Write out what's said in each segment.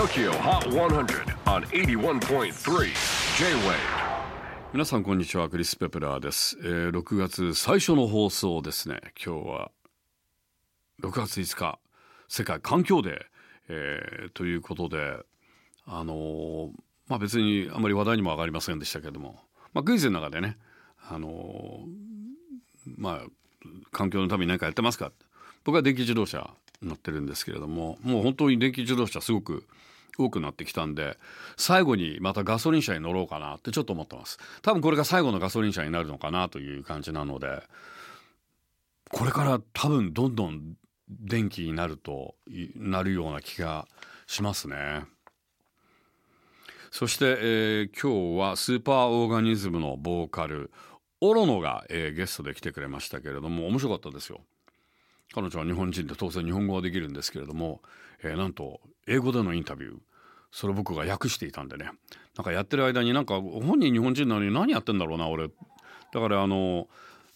TOKYO HOT 100 on 81.3 J-WAVE 皆さんこんにちはクリス・ペプラーです、えー6月最初の放送ですね。今日は6月5日。世界環境デー、えーということであのーまあ別にあまり話題にも上がりませんでしたけども、まあ、クイズの中でねあのーまあ環境のために何かやってますか。僕は電気自動車乗ってるんですけれどももう本当に電気自動車すごく多くなってきたんで最後にまたガソリン車に乗ろうかなってちょっと思ってます。多分これが最後のガソリン車になるのかなという感じなのでこれから多分どんどん電気になるとなるような気がしますね。そして、えー今日はスーパーオーガニズムのボーカルオロノが、えーゲストで来てくれましたけれども面白かったですよ。彼女は日本人で当然日本語はできるんですけれども、えーなんと英語でのインタビューそれ僕が訳していたんでね。なんかやってる間になんか本人日本人なのに何やってんだろうな俺。だからあの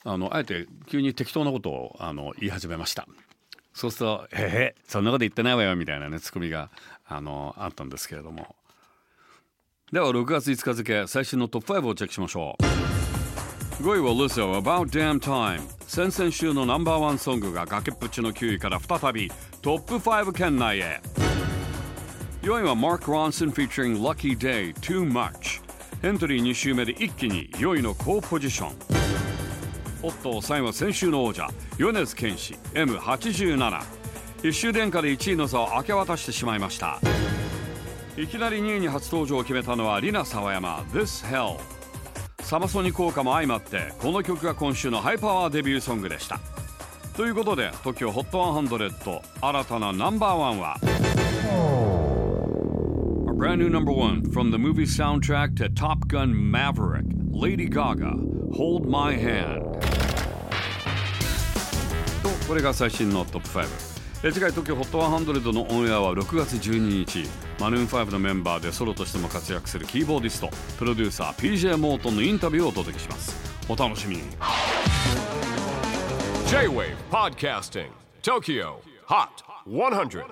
あのあえて急に適当なことをあの言い始めました。そうすると「へへそんなこと言ってないわよ」みたいなねツッコミがあのあったんですけれども。では6月5日付最新のトップ5をチェックしましょう。5位は Lizzo About Damn Time. 先々週のナンバーワンソングが崖っぷちの9位から再びトップ5圏内へ。4位は Mark Ronson featuring Lucky Day Too Much エントリー2週目で一気に4位の高ポジション。おっと3位は先週の王者米津玄師 M87 一周殿下で1位の座を明け渡してしまいました。いきなり2位に初登場を決めたのはリナ沢山 This Hell サマソニ効果も相まってこの曲が今週のハイパワーデビューソングでしたということで TOKIOHOT100 新たなナンバーワンは A brand new number one from the movie soundtrack to Top Gun Maverick Lady Gaga Hold My Hand とこれが最新のトップ5え次回 TOKIOHOT100 のオンエアは6月12日。マルーン5のメンバーでソロとしても活躍するキーボーディスト。プロデューサー PJ モートンのインタビューをお届けします。お楽しみに。J-WAVE PODCASTING TOKYO HOT 100